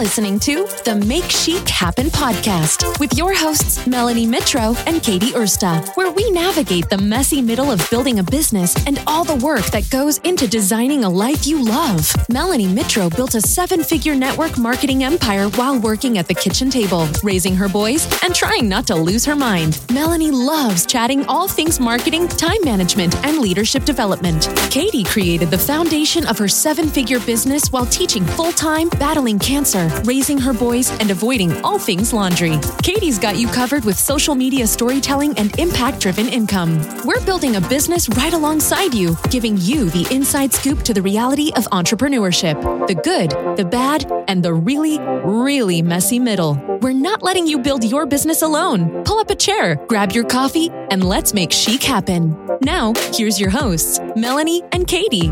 listening to the Make Chic Happen podcast with your hosts, Melanie Mitro and Katie Ursta, where we navigate the messy middle of building a business and all the work that goes into designing a life you love. Melanie Mitro built a seven figure network marketing empire while working at the kitchen table, raising her boys, and trying not to lose her mind. Melanie loves chatting all things marketing, time management, and leadership development. Katie created the foundation of her seven figure business while teaching full time, battling cancer, raising her boys, and avoiding all things laundry. Katie's got you covered with social media storytelling and impact driven income. We're building a business right alongside you, giving you the inside scoop to the reality of entrepreneurship the good, the bad, and the really, really messy middle. We're not letting you build your business alone. Pull up a chair, grab your coffee, and let's make chic happen. Now, here's your hosts, Melanie and Katie.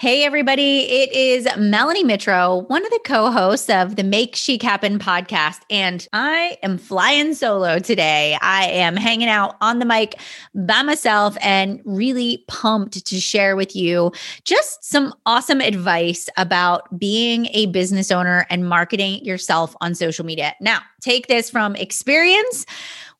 Hey, everybody. It is Melanie Mitro, one of the co hosts of the Make Chic Happen podcast. And I am flying solo today. I am hanging out on the mic by myself and really pumped to share with you just some awesome advice about being a business owner and marketing yourself on social media. Now, take this from experience.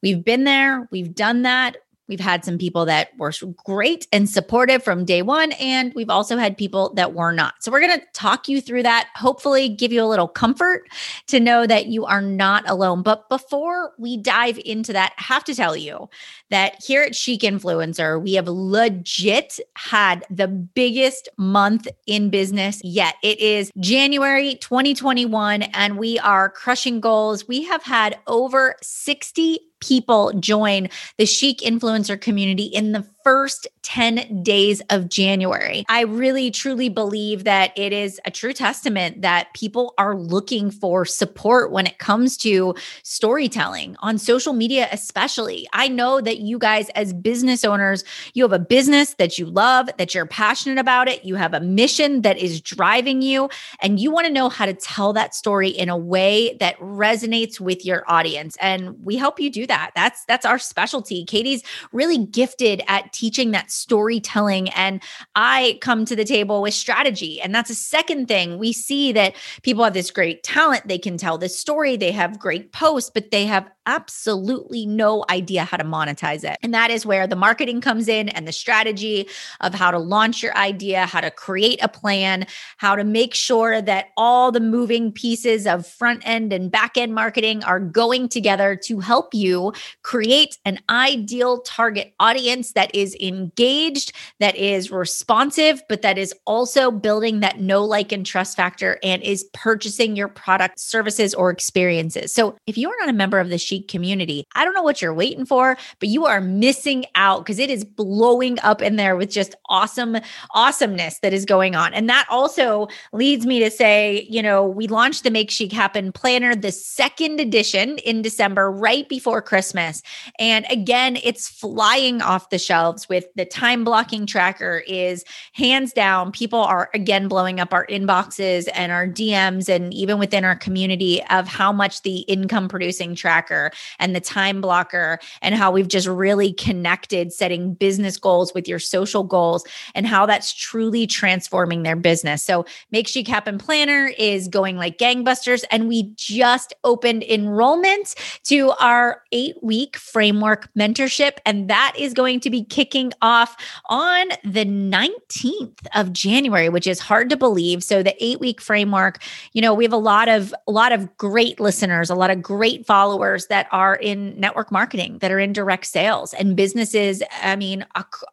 We've been there, we've done that. We've had some people that were great and supportive from day one, and we've also had people that were not. So, we're going to talk you through that, hopefully, give you a little comfort to know that you are not alone. But before we dive into that, I have to tell you that here at Chic Influencer, we have legit had the biggest month in business yet. It is January 2021, and we are crushing goals. We have had over 60 people join the chic influencer community in the first 10 days of January. I really truly believe that it is a true testament that people are looking for support when it comes to storytelling on social media, especially. I know that you guys, as business owners, you have a business that you love, that you're passionate about it, you have a mission that is driving you, and you want to know how to tell that story in a way that resonates with your audience. And we help you do that. That's that's our specialty. Katie's really gifted at teaching that storytelling. And I come to the table with strategy. And that's a second thing. We see that people have this great talent. They can tell this story, they have great posts, but they have absolutely no idea how to monetize it. And that is where the marketing comes in and the strategy of how to launch your idea, how to create a plan, how to make sure that all the moving pieces of front end and back end marketing are going together to help you create an ideal target audience that is engaged, that is responsive, but that is also building that know, like, and trust factor and is purchasing your product, services, or experiences. So if you are not a member of the Community, I don't know what you're waiting for, but you are missing out because it is blowing up in there with just awesome awesomeness that is going on. And that also leads me to say, you know, we launched the Make Chic Happen Planner, the second edition in December, right before Christmas. And again, it's flying off the shelves with the time blocking tracker is hands down. People are again blowing up our inboxes and our DMs and even within our community of how much the income producing tracker and the time blocker and how we've just really connected setting business goals with your social goals and how that's truly transforming their business. So Make Chic Happen Planner is going like gangbusters. And we just opened enrollment to our eight week framework mentorship. And that is going to be kicking off on the 19th of January, which is hard to believe. So the eight week framework, you know, we have a lot of a lot of great listeners, a lot of great followers that are in network marketing, that are in direct sales and businesses. I mean,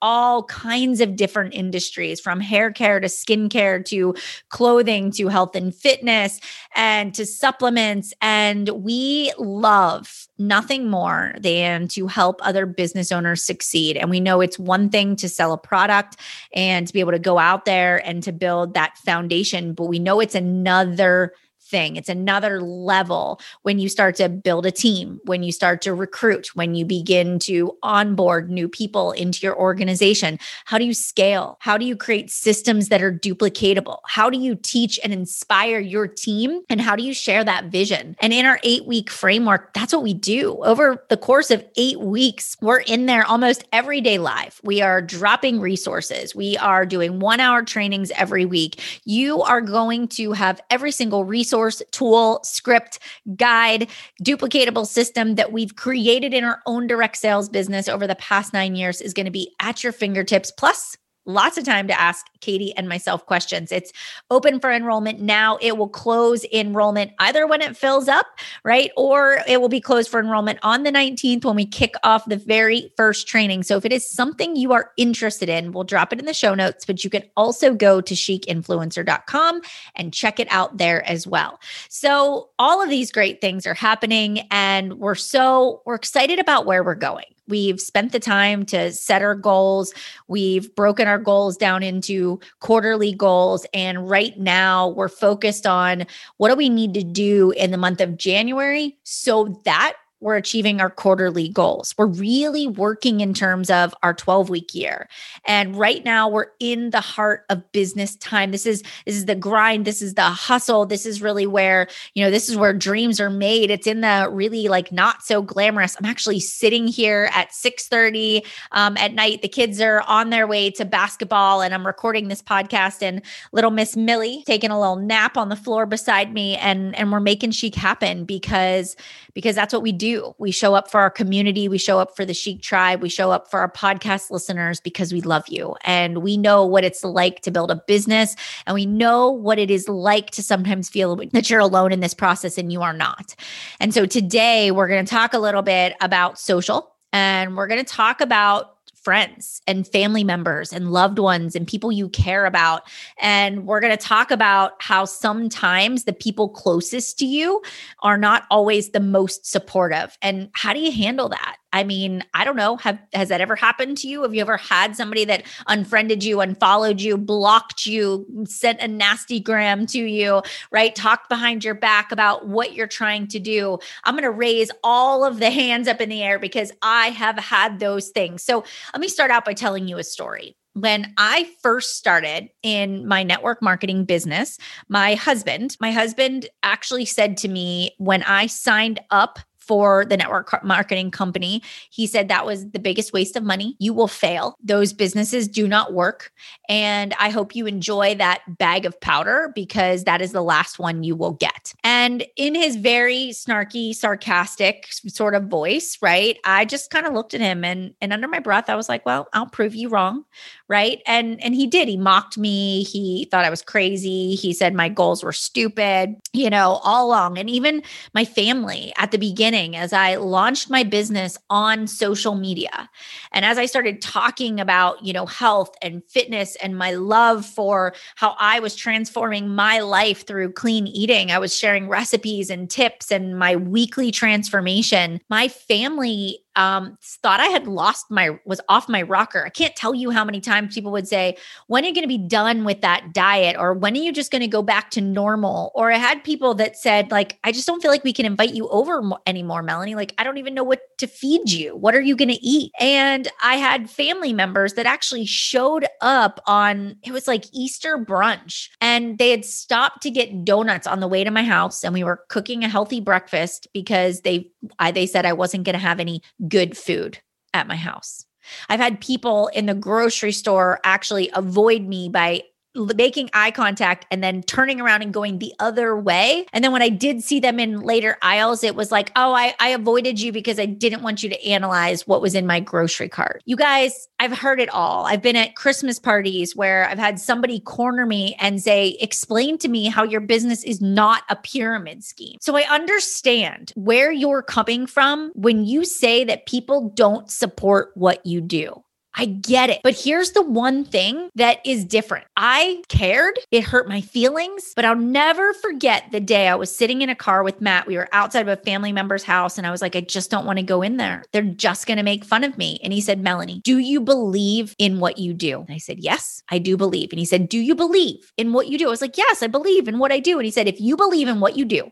all kinds of different industries from hair care to skincare to clothing to health and fitness and to supplements. And we love nothing more than to help other business owners succeed. And we know it's one thing to sell a product and to be able to go out there and to build that foundation, but we know it's another thing. It's another level when you start to build a team, when you start to recruit, when you begin to onboard new people into your organization. How do you scale? How do you create systems that are duplicatable? How do you teach and inspire your team? And how do you share that vision? And in our eight week framework, that's what we do. Over the course of eight weeks, we're in there almost every day live. We are dropping resources. We are doing one hour trainings every week. You are going to have every single resource, tool, script, guide, duplicatable system that we've created in our own direct sales business over the past nine years is going to be at your fingertips. Plus, lots of time to ask Katie and myself questions. It's open for enrollment now. It will close enrollment either when it fills up, right? Or it will be closed for enrollment on the 19th when we kick off the very first training. So if it is something you are interested in, we'll drop it in the show notes, but you can also go to chicinfluencer.com and check it out there as well. So all of these great things are happening and we're so we're excited about where we're going. We've spent the time to set our goals. We've broken our goals down into quarterly goals. And right now we're focused on what do we need to do in the month of January so that we're achieving our quarterly goals. We're really working in terms of our 12 week year. And right now we're in the heart of business time. This is this is the grind, this is the hustle. This is really where, you know, this is where dreams are made. It's in the really like not so glamorous. I'm actually sitting here at 6:30 um, at night. The kids are on their way to basketball and I'm recording this podcast and little Miss Millie taking a little nap on the floor beside me and and we're making chic happen because because that's what we do We show up for our community, we show up for the Chic Tribe, we show up for our podcast listeners because we love you. And we know what it's like to build a business. And we know what it is like to sometimes feel that you're alone in this process and you are not. And so today we're going to talk a little bit about social. And we're going to talk about friends and family members and loved ones and people you care about. And we're going to talk about how sometimes the people closest to you are not always the most supportive. And how do you handle that? I mean, I don't know. Have has that ever happened to you? Have you ever had somebody that unfriended you, unfollowed you, blocked you, sent a nasty gram to you, right? Talked behind your back about what you're trying to do. I'm going to raise all of the hands up in the air because I have had those things. So, let me start out by telling you a story when I first started in my network marketing business, my husband, my husband actually said to me when I signed up for the network marketing company. He said that was the biggest waste of money. You will fail. Those businesses do not work. And I hope you enjoy that bag of powder because that is the last one you will get. And in his very snarky, sarcastic sort of voice, right? I just kind of looked at him and and under my breath I was like, "Well, I'll prove you wrong." Right? And and he did. He mocked me. He thought I was crazy. He said my goals were stupid, you know, all along. And even my family at the beginning beginning as I launched my business on social media. And as I started talking about, you know, health and fitness and my love for how I was transforming my life through clean eating, I was sharing recipes and tips and my weekly transformation. My family um, thought I had lost my, was off my rocker. I can't tell you how many times people would say, when are you going to be done with that diet? Or when are you just going to go back to normal? Or I had people that said, like, I just don't feel like we can invite you over anymore, Melanie. Like, I don't even know what to feed you. What are you going to eat? And I had family members that actually showed up on, it was like Easter brunch, and they had stopped to get donuts on the way to my house. And we were cooking a healthy breakfast because they, I, they said I wasn't going to have any good food at my house. I've had people in the grocery store actually avoid me by making eye contact and then turning around and going the other way. And then when I did see them in later aisles, it was like, oh, I, I avoided you because I didn't want you to analyze what was in my grocery cart. You guys, I've heard it all. I've been at Christmas parties where I've had somebody corner me and say, explain to me how your business is not a pyramid scheme. So I understand where you're coming from when you say that people don't support what you do. I get it. But here's the one thing that is different. I cared. It hurt my feelings, but I'll never forget the day I was sitting in a car with Matt. We were outside of a family member's house and I was like, I just don't want to go in there. They're just going to make fun of me. And he said, Melanie, do you believe in what you do? And I said, Yes, I do believe. And he said, Do you believe in what you do? I was like, Yes, I believe in what I do. And he said, If you believe in what you do,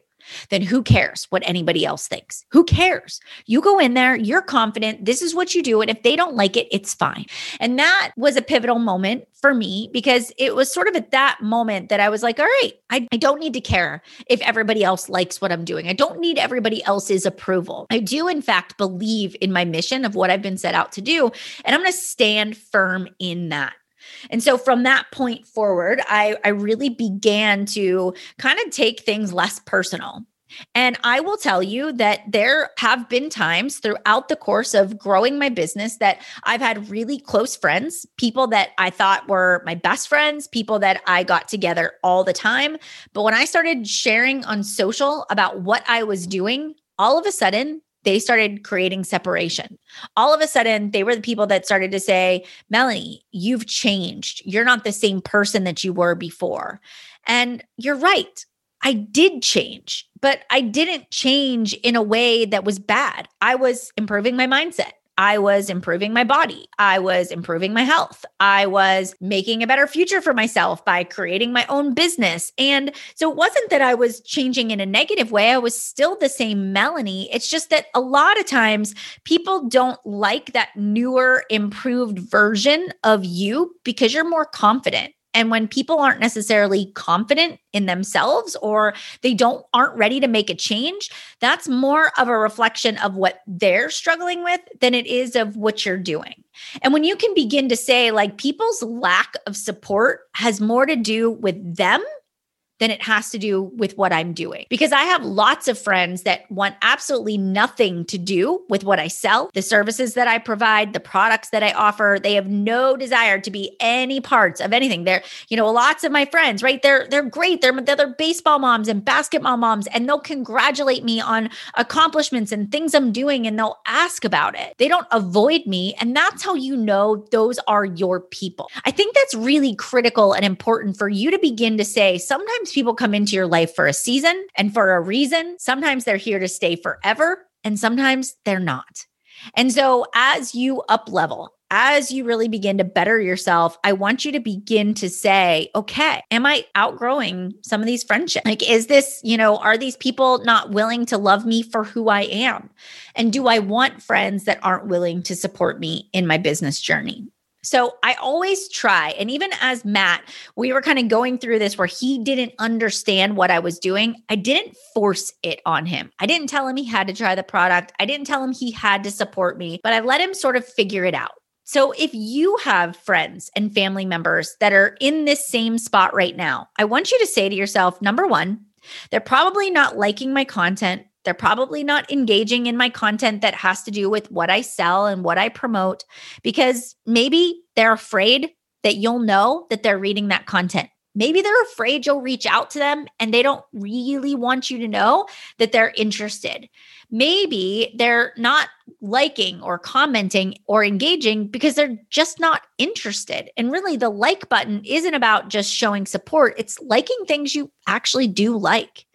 then who cares what anybody else thinks? Who cares? You go in there, you're confident, this is what you do. And if they don't like it, it's fine. And that was a pivotal moment for me because it was sort of at that moment that I was like, all right, I, I don't need to care if everybody else likes what I'm doing. I don't need everybody else's approval. I do, in fact, believe in my mission of what I've been set out to do. And I'm going to stand firm in that. And so from that point forward, I, I really began to kind of take things less personal. And I will tell you that there have been times throughout the course of growing my business that I've had really close friends, people that I thought were my best friends, people that I got together all the time. But when I started sharing on social about what I was doing, all of a sudden they started creating separation. All of a sudden, they were the people that started to say, Melanie, you've changed. You're not the same person that you were before. And you're right. I did change, but I didn't change in a way that was bad. I was improving my mindset. I was improving my body. I was improving my health. I was making a better future for myself by creating my own business. And so it wasn't that I was changing in a negative way. I was still the same Melanie. It's just that a lot of times people don't like that newer, improved version of you because you're more confident. And when people aren't necessarily confident in themselves or they don't aren't ready to make a change, that's more of a reflection of what they're struggling with than it is of what you're doing. And when you can begin to say like people's lack of support has more to do with them than it has to do with what I'm doing. Because I have lots of friends that want absolutely nothing to do with what I sell, the services that I provide, the products that I offer. They have no desire to be any parts of anything. They're, you know, lots of my friends, right? They're they're great. They're they're baseball moms and basketball moms and they'll congratulate me on accomplishments and things I'm doing and they'll ask about it. They don't avoid me and that's how you know those are your people. I think that's really critical and important for you to begin to say sometimes people come into your life for a season and for a reason. Sometimes they're here to stay forever, and sometimes they're not. And so, as you up level, as you really begin to better yourself, I want you to begin to say, okay, am I outgrowing some of these friendships? Like, is this, you know, are these people not willing to love me for who I am? And do I want friends that aren't willing to support me in my business journey? So I always try. And even as Matt, we were kind of going through this where he didn't understand what I was doing. I didn't force it on him. I didn't tell him he had to try the product. I didn't tell him he had to support me, but I let him sort of figure it out. So if you have friends and family members that are in this same spot right now, I want you to say to yourself, number one, they're probably not liking my content they're probably not engaging in my content that has to do with what I sell and what I promote because maybe they're afraid that you'll know that they're reading that content. Maybe they're afraid you'll reach out to them and they don't really want you to know that they're interested. Maybe they're not liking or commenting or engaging because they're just not interested. And really, the like button isn't about just showing support, it's liking things you actually do like.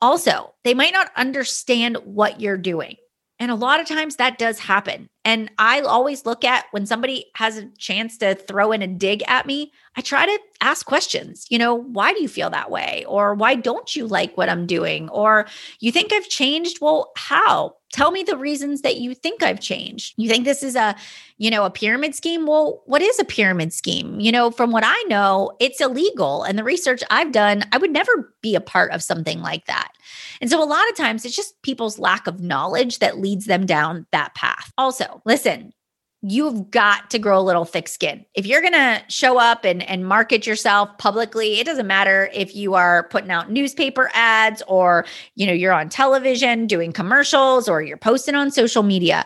Also, they might not understand what you're doing. And a lot of times that does happen. And I always look at when somebody has a chance to throw in a dig at me, I try to ask questions. You know, why do you feel that way? Or why don't you like what I'm doing? Or you think I've changed? Well, how? Tell me the reasons that you think I've changed. You think this is a, you know, a pyramid scheme? Well, what is a pyramid scheme? You know, from what I know, it's illegal. And the research I've done, I would never be a part of something like that. And so a lot of times it's just people's lack of knowledge that leads them down that path. Also, listen, you've got to grow a little thick skin. If you're going to show up and, and market yourself publicly, it doesn't matter if you are putting out newspaper ads or, you know, you're on television doing commercials or you're posting on social media.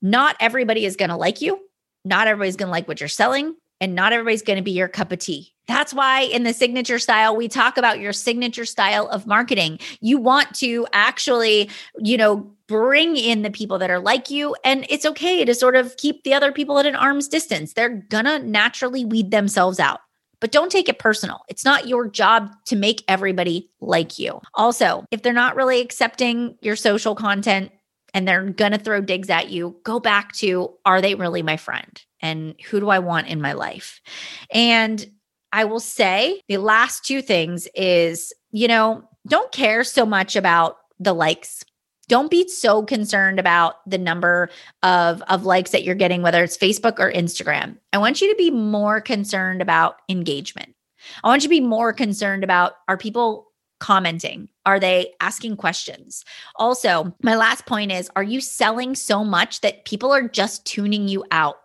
Not everybody is going to like you. Not everybody's going to like what you're selling and not everybody's going to be your cup of tea. That's why in the signature style, we talk about your signature style of marketing. You want to actually, you know, bring in the people that are like you. And it's okay to sort of keep the other people at an arm's distance. They're gonna naturally weed themselves out. But don't take it personal. It's not your job to make everybody like you. Also, if they're not really accepting your social content and they're going to throw digs at you, go back to are they really my friend? And who do I want in my life? And I will say the last two things is, you know, don't care so much about the likes don't be so concerned about the number of of likes that you're getting whether it's Facebook or Instagram. I want you to be more concerned about engagement. I want you to be more concerned about are people commenting? Are they asking questions? Also, my last point is are you selling so much that people are just tuning you out?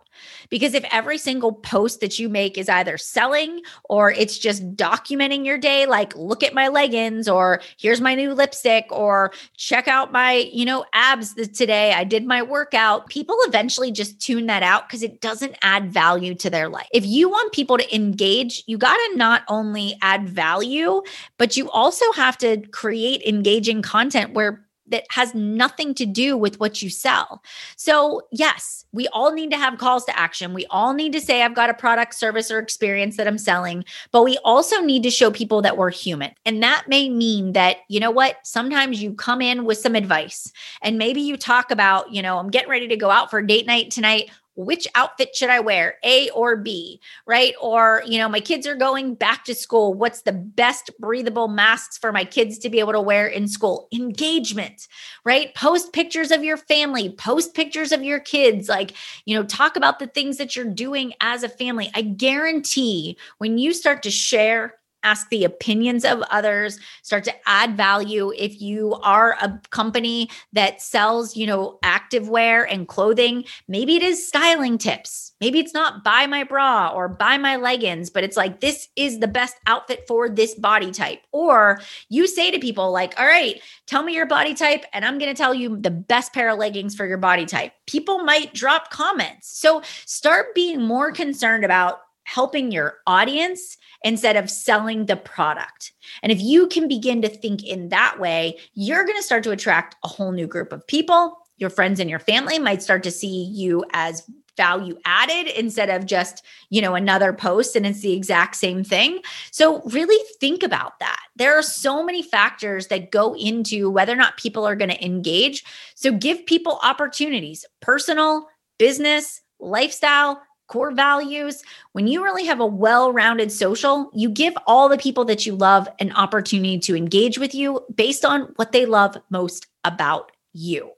Because if every single post that you make is either selling or it's just documenting your day, like look at my leggings or here's my new lipstick or check out my, you know, abs today. I did my workout. People eventually just tune that out because it doesn't add value to their life. If you want people to engage, you got to not only add value, but you also have to create engaging content where that has nothing to do with what you sell. So, yes, we all need to have calls to action. We all need to say, I've got a product, service, or experience that I'm selling, but we also need to show people that we're human. And that may mean that, you know what, sometimes you come in with some advice and maybe you talk about, you know, I'm getting ready to go out for date night tonight which outfit should I wear, A or B, right? Or, you know, my kids are going back to school. What's the best breathable masks for my kids to be able to wear in school? Engagement, right? Post pictures of your family, post pictures of your kids, like, you know, talk about the things that you're doing as a family. I guarantee when you start to share ask the opinions of others start to add value. If you are a company that sells you know activewear and clothing maybe it is styling tips. Maybe it's not buy my bra or buy my leggings but it's like this is the best outfit for this body type. Or you say to people like all right tell me your body type and i'm going to tell you the best pair of leggings for your body type. People might drop comments. So start being more concerned about helping your audience instead of selling the product. And if you can begin to think in that way, you're going to start to attract a whole new group of people. Your friends and your family might start to see you as value added instead of just, you know, another post and it's the exact same thing. So really think about that. There are so many factors that go into whether or not people are going to engage. So give people opportunities, personal, business, lifestyle, core values, when you really have a well rounded social, you give all the people that you love an opportunity to engage with you based on what they love most about you.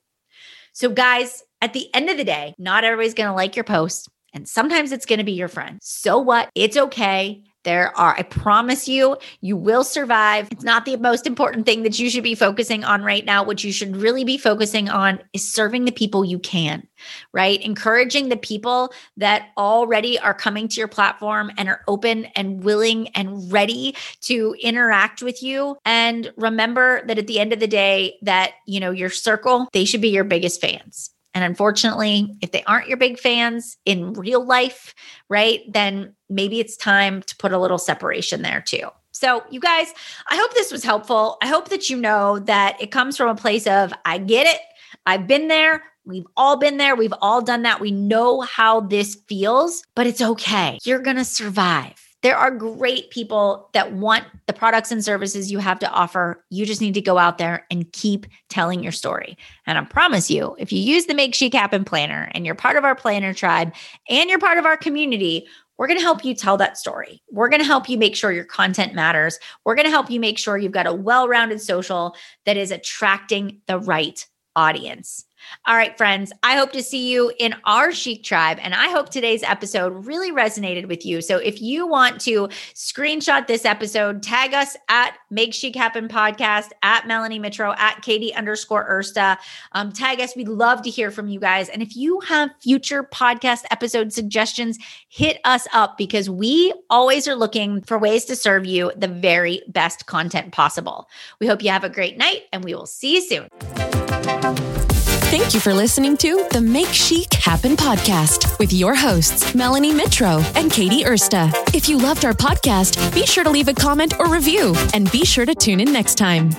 So, guys, at the end of the day, not everybody's going to like your post. And sometimes it's going to be your friend. So what? It's okay. There are, I promise you, you will survive. It's not the most important thing that you should be focusing on right now. What you should really be focusing on is serving the people you can, right? Encouraging the people that already are coming to your platform and are open and willing and ready to interact with you. And remember that at the end of the day, that, you know, your circle, they should be your biggest fans. And unfortunately, if they aren't your big fans in real life, right, then maybe it's time to put a little separation there too. So, you guys, I hope this was helpful. I hope that you know that it comes from a place of, I get it. I've been there. We've all been there. We've all done that. We know how this feels, but it's okay. You're going to survive. There are great people that want the products and services you have to offer. You just need to go out there and keep telling your story. And I promise you, if you use the Make Chic Happen planner and you're part of our planner tribe and you're part of our community, we're going to help you tell that story. We're going to help you make sure your content matters. We're going to help you make sure you've got a well rounded social that is attracting the right audience. All right, friends, I hope to see you in our Chic Tribe. And I hope today's episode really resonated with you. So if you want to screenshot this episode, tag us at Make Chic Happen Podcast, at Melanie Mitro, at Katie underscore Ursta. Um, tag us. We'd love to hear from you guys. And if you have future podcast episode suggestions, hit us up because we always are looking for ways to serve you the very best content possible. We hope you have a great night and we will see you soon. Thank you for listening to the Make Chic Happen podcast with your hosts, Melanie Mitro and Katie Ursta. If you loved our podcast, be sure to leave a comment or review and be sure to tune in next time.